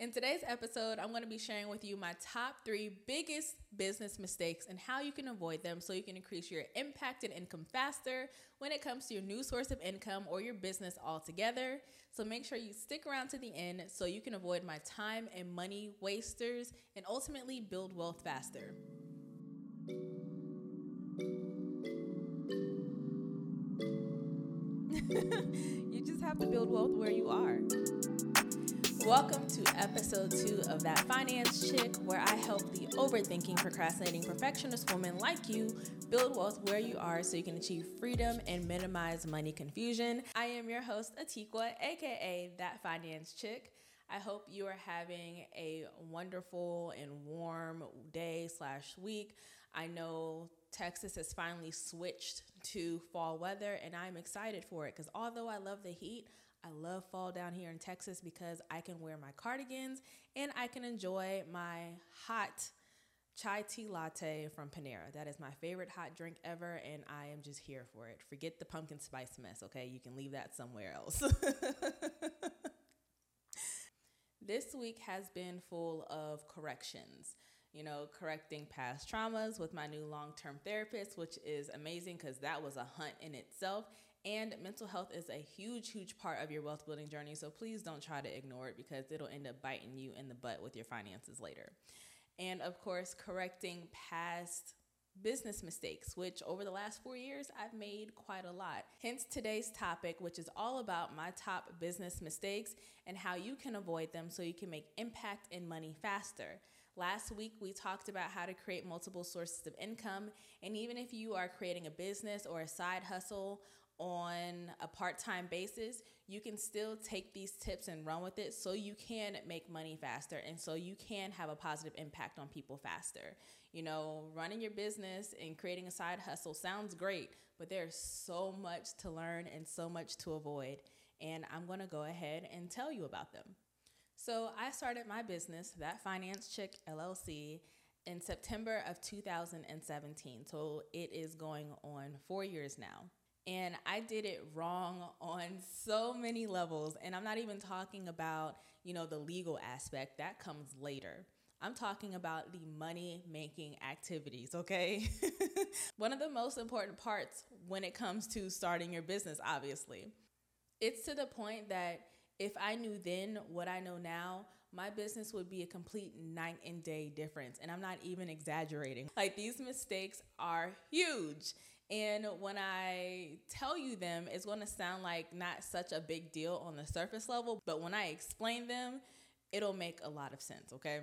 In today's episode, I'm going to be sharing with you my top three biggest business mistakes and how you can avoid them so you can increase your impact and income faster when it comes to your new source of income or your business altogether. So make sure you stick around to the end so you can avoid my time and money wasters and ultimately build wealth faster. you just have to build wealth where you are. Welcome to episode two of That Finance Chick, where I help the overthinking, procrastinating perfectionist woman like you build wealth where you are so you can achieve freedom and minimize money confusion. I am your host, Atikwa, aka That Finance Chick. I hope you are having a wonderful and warm day slash week. I know Texas has finally switched to fall weather, and I'm excited for it because although I love the heat, I love fall down here in Texas because I can wear my cardigans and I can enjoy my hot chai tea latte from Panera. That is my favorite hot drink ever, and I am just here for it. Forget the pumpkin spice mess, okay? You can leave that somewhere else. this week has been full of corrections. You know, correcting past traumas with my new long term therapist, which is amazing because that was a hunt in itself. And mental health is a huge, huge part of your wealth building journey. So please don't try to ignore it because it'll end up biting you in the butt with your finances later. And of course, correcting past business mistakes, which over the last four years, I've made quite a lot. Hence today's topic, which is all about my top business mistakes and how you can avoid them so you can make impact and money faster. Last week, we talked about how to create multiple sources of income. And even if you are creating a business or a side hustle on a part time basis, you can still take these tips and run with it so you can make money faster and so you can have a positive impact on people faster. You know, running your business and creating a side hustle sounds great, but there's so much to learn and so much to avoid. And I'm gonna go ahead and tell you about them. So, I started my business, That Finance Chick LLC, in September of 2017. So, it is going on four years now. And I did it wrong on so many levels. And I'm not even talking about, you know, the legal aspect, that comes later. I'm talking about the money making activities, okay? One of the most important parts when it comes to starting your business, obviously. It's to the point that if I knew then what I know now, my business would be a complete night and day difference. And I'm not even exaggerating. Like these mistakes are huge. And when I tell you them, it's going to sound like not such a big deal on the surface level, but when I explain them, it'll make a lot of sense, okay?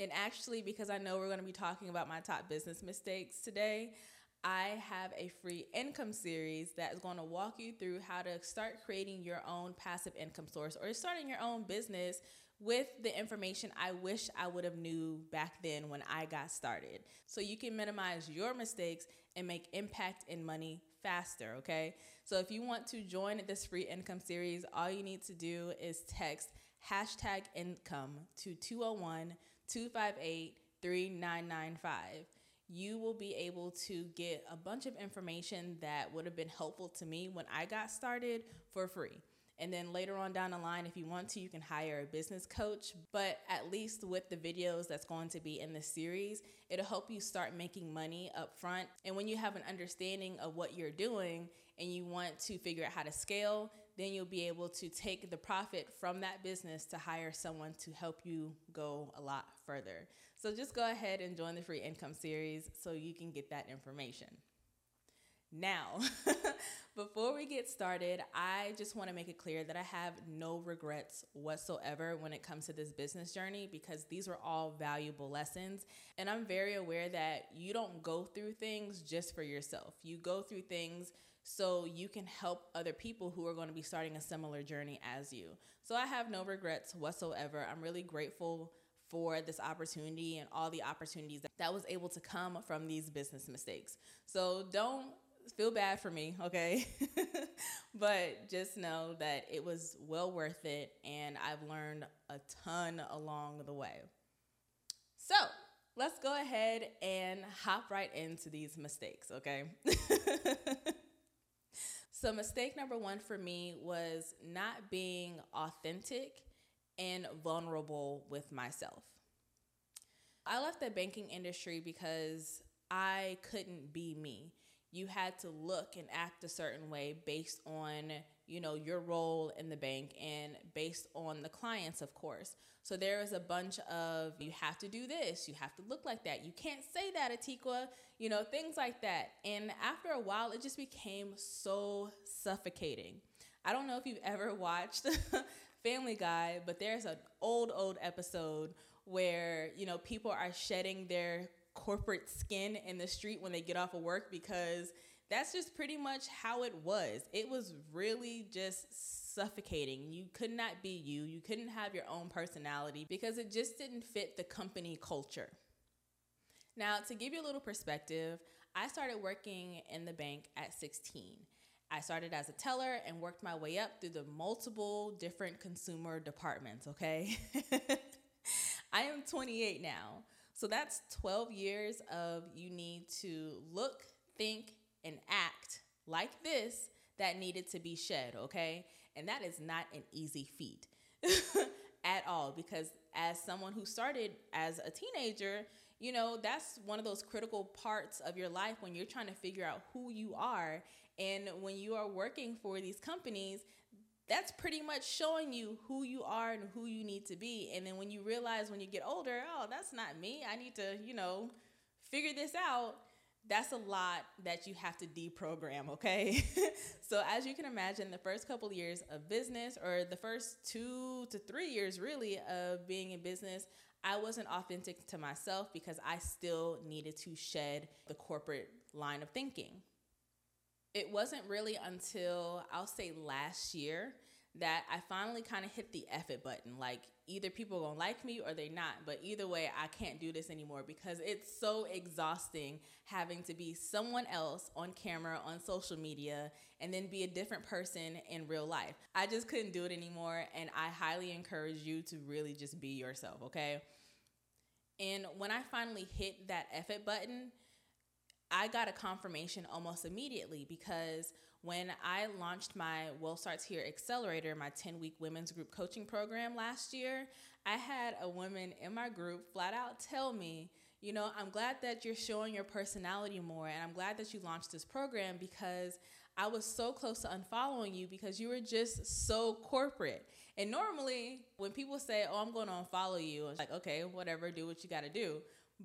And actually, because I know we're going to be talking about my top business mistakes today, I have a free income series that's going to walk you through how to start creating your own passive income source or starting your own business with the information I wish I would have knew back then when I got started. So you can minimize your mistakes and make impact in money faster, okay? So if you want to join this free income series, all you need to do is text hashtag income to 201 258 3995 you will be able to get a bunch of information that would have been helpful to me when I got started for free. And then later on down the line, if you want to, you can hire a business coach. But at least with the videos that's going to be in the series, it'll help you start making money up front. And when you have an understanding of what you're doing and you want to figure out how to scale, then you'll be able to take the profit from that business to hire someone to help you go a lot further. So just go ahead and join the free income series so you can get that information. Now, before we get started, I just want to make it clear that I have no regrets whatsoever when it comes to this business journey because these were all valuable lessons. And I'm very aware that you don't go through things just for yourself, you go through things so you can help other people who are going to be starting a similar journey as you. So I have no regrets whatsoever. I'm really grateful for this opportunity and all the opportunities that, was able to come from these business mistakes. So don't feel bad for me, okay? but just know that it was well worth it and I've learned a ton along the way. So, let's go ahead and hop right into these mistakes, okay? so, mistake number one for me was not being authentic and vulnerable with myself. I left the banking industry because I couldn't be me. You had to look and act a certain way based on, you know, your role in the bank and based on the clients, of course. So there is a bunch of you have to do this, you have to look like that, you can't say that, Atiqua, you know, things like that. And after a while, it just became so suffocating. I don't know if you've ever watched Family Guy, but there's an old, old episode where, you know, people are shedding their corporate skin in the street when they get off of work because that's just pretty much how it was. It was really just suffocating. You could not be you. You couldn't have your own personality because it just didn't fit the company culture. Now, to give you a little perspective, I started working in the bank at 16. I started as a teller and worked my way up through the multiple different consumer departments, okay? I am 28 now. So that's 12 years of you need to look, think, and act like this that needed to be shed, okay? And that is not an easy feat at all because as someone who started as a teenager, you know, that's one of those critical parts of your life when you're trying to figure out who you are. And when you are working for these companies, that's pretty much showing you who you are and who you need to be. And then when you realize when you get older, oh, that's not me. I need to, you know, figure this out. That's a lot that you have to deprogram, okay? so, as you can imagine, the first couple years of business, or the first two to three years really of being in business, I wasn't authentic to myself because I still needed to shed the corporate line of thinking it wasn't really until I'll say last year that I finally kind of hit the F it button. Like either people gonna like me or they're not. But either way, I can't do this anymore because it's so exhausting having to be someone else on camera, on social media, and then be a different person in real life. I just couldn't do it anymore. And I highly encourage you to really just be yourself, okay? And when I finally hit that F it button, I got a confirmation almost immediately because when I launched my Wealth Starts Here Accelerator, my 10 week women's group coaching program last year, I had a woman in my group flat out tell me, you know, I'm glad that you're showing your personality more and I'm glad that you launched this program because I was so close to unfollowing you because you were just so corporate. And normally, when people say, Oh, I'm going to unfollow you, it's like, okay, whatever, do what you got to do.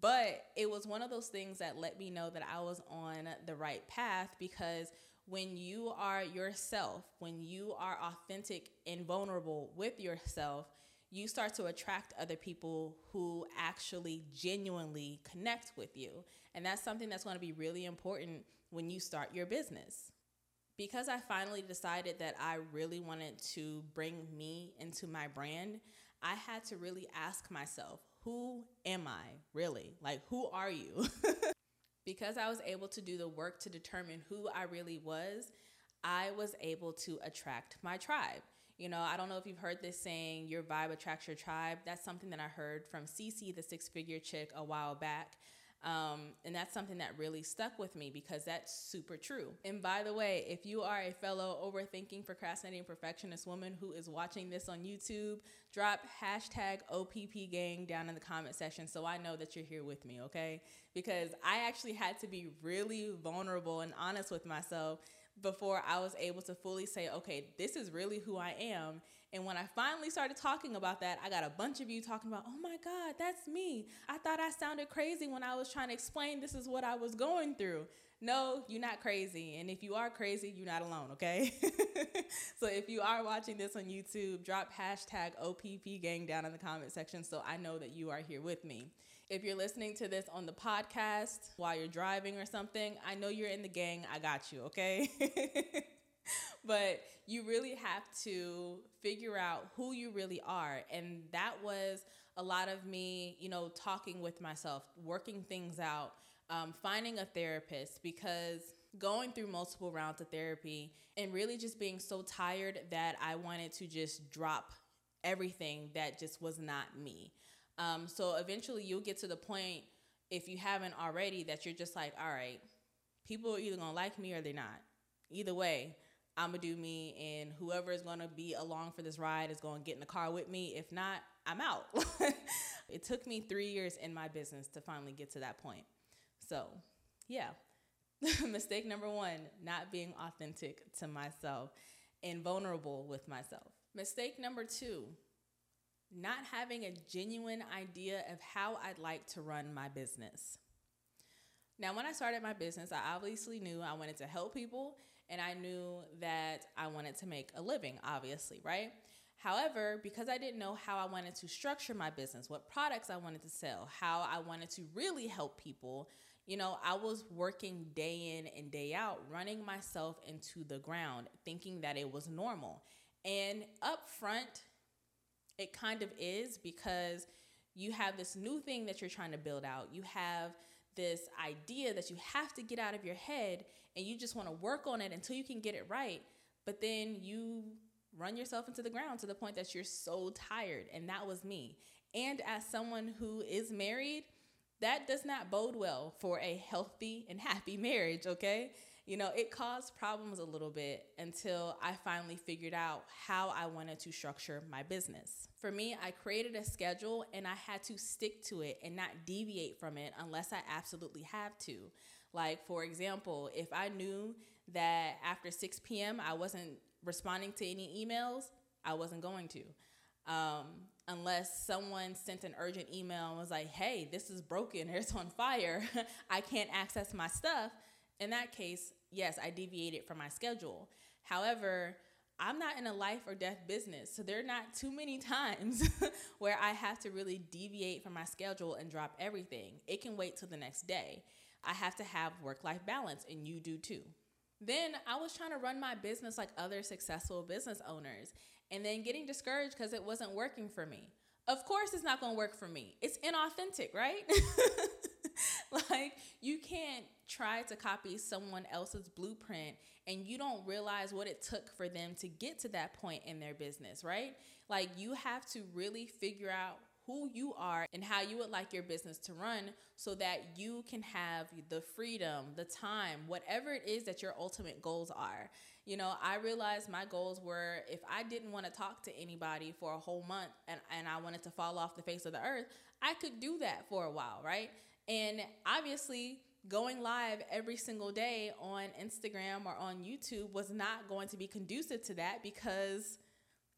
But it was one of those things that let me know that I was on the right path because when you are yourself, when you are authentic and vulnerable with yourself, you start to attract other people who actually genuinely connect with you. And that's something that's going to be really important when you start your business. Because I finally decided that I really wanted to bring me into my brand, I had to really ask myself, who am I really? Like, who are you? because I was able to do the work to determine who I really was, I was able to attract my tribe. You know, I don't know if you've heard this saying, your vibe attracts your tribe. That's something that I heard from Cece, the six figure chick, a while back. Um, and that's something that really stuck with me because that's super true. And by the way, if you are a fellow overthinking, procrastinating perfectionist woman who is watching this on YouTube, drop hashtag OPP gang down in the comment section so I know that you're here with me, okay? Because I actually had to be really vulnerable and honest with myself before I was able to fully say, okay, this is really who I am. And when I finally started talking about that, I got a bunch of you talking about, oh my God, that's me. I thought I sounded crazy when I was trying to explain this is what I was going through. No, you're not crazy. And if you are crazy, you're not alone, okay? so if you are watching this on YouTube, drop hashtag OPP gang down in the comment section so I know that you are here with me. If you're listening to this on the podcast while you're driving or something, I know you're in the gang. I got you, okay? but you really have to figure out who you really are. And that was a lot of me, you know, talking with myself, working things out, um, finding a therapist because going through multiple rounds of therapy and really just being so tired that I wanted to just drop everything that just was not me. Um, so eventually you'll get to the point, if you haven't already, that you're just like, all right, people are either gonna like me or they're not. Either way, I'm gonna do me, and whoever is gonna be along for this ride is gonna get in the car with me. If not, I'm out. it took me three years in my business to finally get to that point. So, yeah. Mistake number one not being authentic to myself and vulnerable with myself. Mistake number two not having a genuine idea of how I'd like to run my business. Now, when I started my business, I obviously knew I wanted to help people and I knew that I wanted to make a living, obviously, right? However, because I didn't know how I wanted to structure my business, what products I wanted to sell, how I wanted to really help people, you know, I was working day in and day out, running myself into the ground, thinking that it was normal. And up front, it kind of is because you have this new thing that you're trying to build out. You have this idea that you have to get out of your head and you just want to work on it until you can get it right. But then you run yourself into the ground to the point that you're so tired. And that was me. And as someone who is married, that does not bode well for a healthy and happy marriage, okay? You know, it caused problems a little bit until I finally figured out how I wanted to structure my business. For me, I created a schedule and I had to stick to it and not deviate from it unless I absolutely have to. Like, for example, if I knew that after 6 p.m. I wasn't responding to any emails, I wasn't going to. Um, unless someone sent an urgent email and was like, hey, this is broken, it's on fire, I can't access my stuff. In that case, yes, I deviated from my schedule. However, I'm not in a life or death business, so there are not too many times where I have to really deviate from my schedule and drop everything. It can wait till the next day. I have to have work life balance, and you do too. Then I was trying to run my business like other successful business owners and then getting discouraged because it wasn't working for me. Of course, it's not going to work for me. It's inauthentic, right? like, you can't try to copy someone else's blueprint and you don't realize what it took for them to get to that point in their business, right? Like, you have to really figure out who you are and how you would like your business to run so that you can have the freedom, the time, whatever it is that your ultimate goals are. You know, I realized my goals were if I didn't want to talk to anybody for a whole month and, and I wanted to fall off the face of the earth, I could do that for a while, right? And obviously, going live every single day on Instagram or on YouTube was not going to be conducive to that because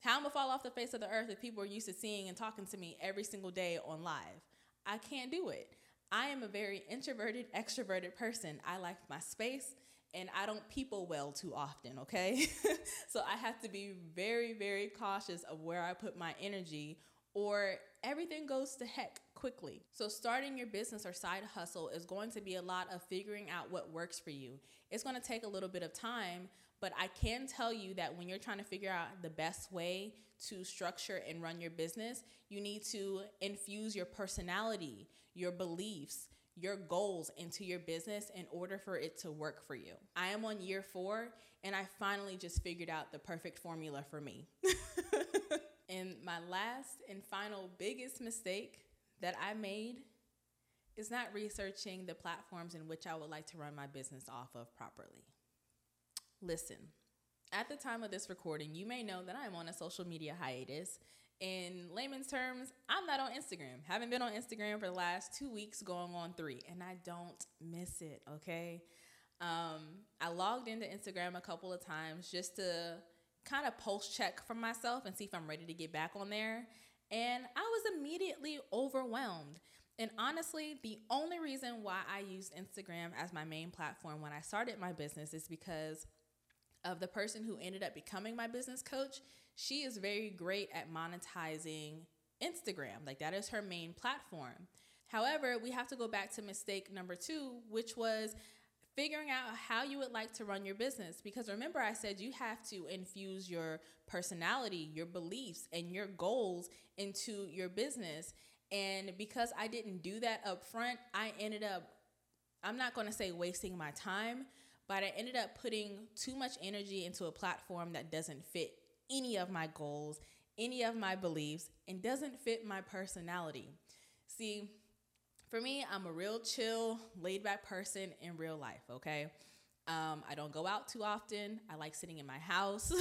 how am I fall off the face of the earth if people are used to seeing and talking to me every single day on live? I can't do it. I am a very introverted, extroverted person. I like my space and I don't people well too often, okay? so I have to be very, very cautious of where I put my energy or everything goes to heck quickly. So, starting your business or side hustle is going to be a lot of figuring out what works for you. It's going to take a little bit of time, but I can tell you that when you're trying to figure out the best way to structure and run your business, you need to infuse your personality, your beliefs, your goals into your business in order for it to work for you. I am on year four and I finally just figured out the perfect formula for me. and my last and final biggest mistake that I made is not researching the platforms in which I would like to run my business off of properly. Listen, at the time of this recording, you may know that I'm on a social media hiatus in layman's terms, I'm not on Instagram. Haven't been on Instagram for the last two weeks, going on three, and I don't miss it. Okay, um, I logged into Instagram a couple of times just to kind of post check for myself and see if I'm ready to get back on there, and I was immediately overwhelmed. And honestly, the only reason why I used Instagram as my main platform when I started my business is because of the person who ended up becoming my business coach she is very great at monetizing Instagram. Like that is her main platform. However, we have to go back to mistake number two, which was figuring out how you would like to run your business. Because remember, I said you have to infuse your personality, your beliefs, and your goals into your business. And because I didn't do that up front, I ended up, I'm not going to say wasting my time, but I ended up putting too much energy into a platform that doesn't fit any of my goals, any of my beliefs, and doesn't fit my personality. See, for me, I'm a real chill, laid back person in real life, okay? Um, I don't go out too often. I like sitting in my house.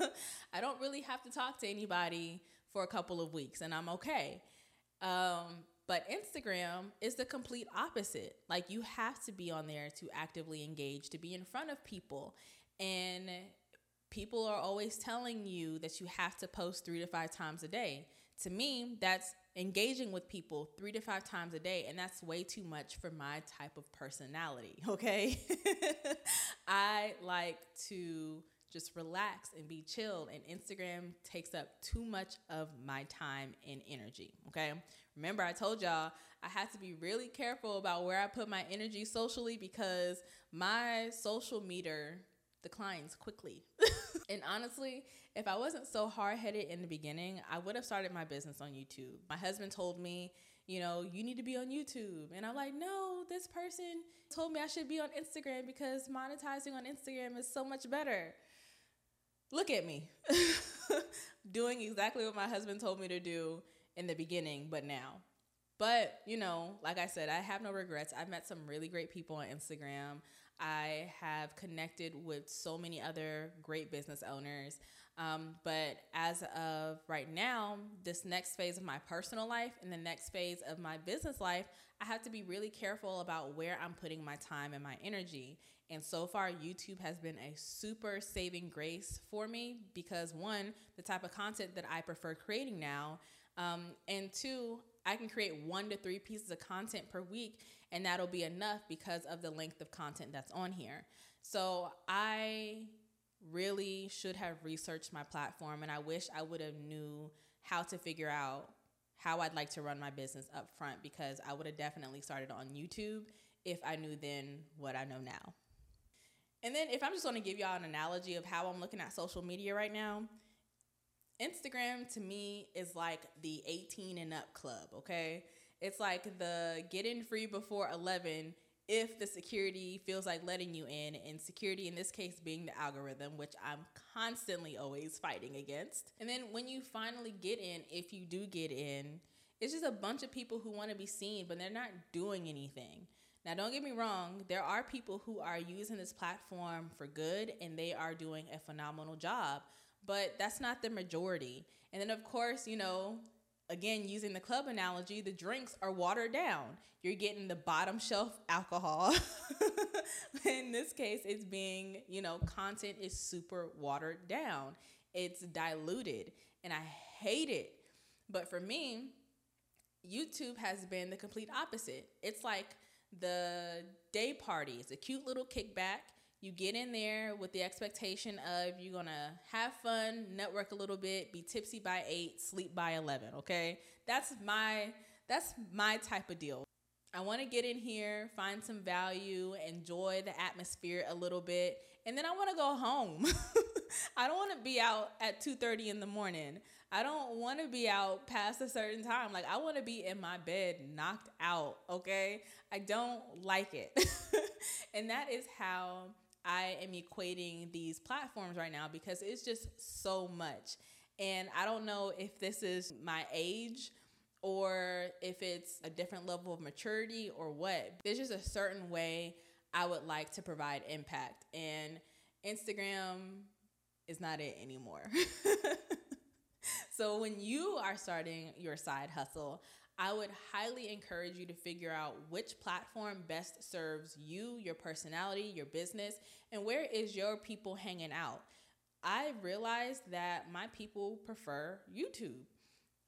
I don't really have to talk to anybody for a couple of weeks, and I'm okay. Um, but Instagram is the complete opposite. Like you have to be on there to actively engage, to be in front of people. And people are always telling you that you have to post three to five times a day. To me, that's engaging with people three to five times a day, and that's way too much for my type of personality, okay? I like to just relax and be chilled, and Instagram takes up too much of my time and energy, okay? Remember, I told y'all I had to be really careful about where I put my energy socially because my social meter declines quickly. and honestly, if I wasn't so hard headed in the beginning, I would have started my business on YouTube. My husband told me, you know, you need to be on YouTube. And I'm like, no, this person told me I should be on Instagram because monetizing on Instagram is so much better. Look at me doing exactly what my husband told me to do in the beginning, but now. But, you know, like I said, I have no regrets. I've met some really great people on Instagram. I have connected with so many other great business owners. Um, but as of right now, this next phase of my personal life and the next phase of my business life, I have to be really careful about where I'm putting my time and my energy. And so far, YouTube has been a super saving grace for me because one, the type of content that I prefer creating now um, and two, I can create one to three pieces of content per week, and that'll be enough because of the length of content that's on here. So I really should have researched my platform, and I wish I would have knew how to figure out how I'd like to run my business up front because I would have definitely started on YouTube if I knew then what I know now. And then if I'm just going to give y'all an analogy of how I'm looking at social media right now, Instagram to me is like the 18 and up club, okay? It's like the get in free before 11 if the security feels like letting you in, and security in this case being the algorithm, which I'm constantly always fighting against. And then when you finally get in, if you do get in, it's just a bunch of people who want to be seen, but they're not doing anything. Now, don't get me wrong, there are people who are using this platform for good and they are doing a phenomenal job but that's not the majority. And then, of course, you know, again, using the club analogy, the drinks are watered down. You're getting the bottom shelf alcohol. In this case, it's being, you know, content is super watered down, it's diluted, and I hate it. But for me, YouTube has been the complete opposite. It's like the day party, it's a cute little kickback you get in there with the expectation of you're gonna have fun, network a little bit, be tipsy by eight, sleep by eleven. Okay, that's my that's my type of deal. I want to get in here, find some value, enjoy the atmosphere a little bit, and then I want to go home. I don't want to be out at 2:30 in the morning. I don't want to be out past a certain time. Like I want to be in my bed knocked out, okay? I don't like it. and that is how I am equating these platforms right now because it's just so much. And I don't know if this is my age or if it's a different level of maturity or what. There's just a certain way I would like to provide impact. And Instagram is not it anymore. so when you are starting your side hustle, I would highly encourage you to figure out which platform best serves you, your personality, your business, and where is your people hanging out. I realized that my people prefer YouTube.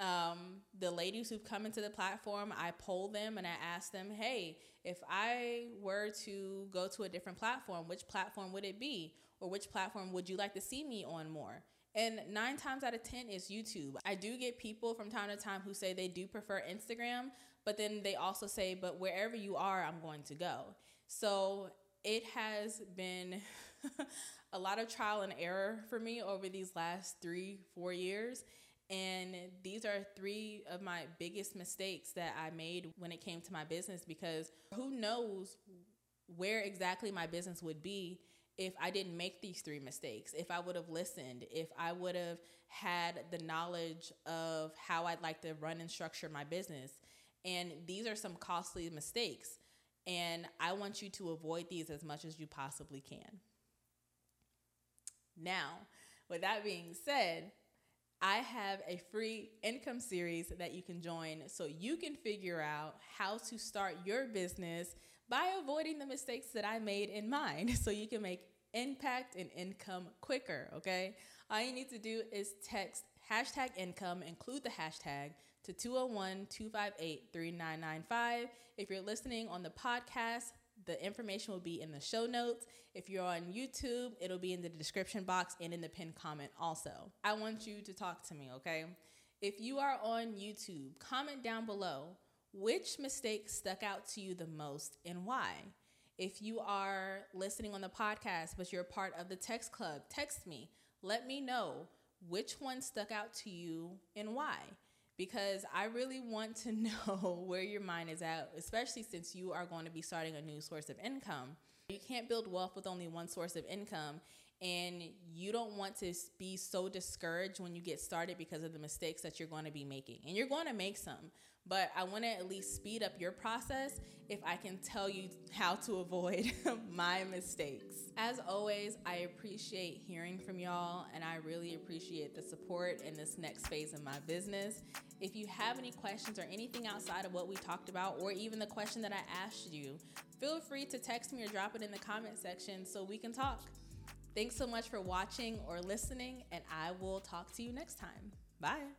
Um, the ladies who've come into the platform, I poll them and I ask them, hey, if I were to go to a different platform, which platform would it be? Or which platform would you like to see me on more? And nine times out of 10 is YouTube. I do get people from time to time who say they do prefer Instagram, but then they also say, but wherever you are, I'm going to go. So it has been a lot of trial and error for me over these last three, four years. And these are three of my biggest mistakes that I made when it came to my business because who knows where exactly my business would be if I didn't make these three mistakes, if I would have listened, if I would have had the knowledge of how I'd like to run and structure my business. And these are some costly mistakes. And I want you to avoid these as much as you possibly can. Now, with that being said, I have a free income series that you can join so you can figure out how to start your business by avoiding the mistakes that I made in mine so you can make impact and income quicker, okay? All you need to do is text hashtag income, include the hashtag to 201 258 3995. If you're listening on the podcast, the information will be in the show notes. If you're on YouTube, it'll be in the description box and in the pinned comment also. I want you to talk to me, okay? If you are on YouTube, comment down below which mistake stuck out to you the most and why. If you are listening on the podcast, but you're part of the text club, text me. Let me know which one stuck out to you and why because I really want to know where your mind is at, especially since you are going to be starting a new source of income. You can't build wealth with only one source of income. And you don't want to be so discouraged when you get started because of the mistakes that you're going to be making. And you're going to make some but I want to at least speed up your process if I can tell you how to avoid my mistakes. As always, I appreciate hearing from y'all and I really appreciate the support in this next phase of my business. If you have any questions or anything outside of what we talked about, or even the question that I asked you, feel free to text me or drop it in the comment section so we can talk. Thanks so much for watching or listening, and I will talk to you next time. Bye.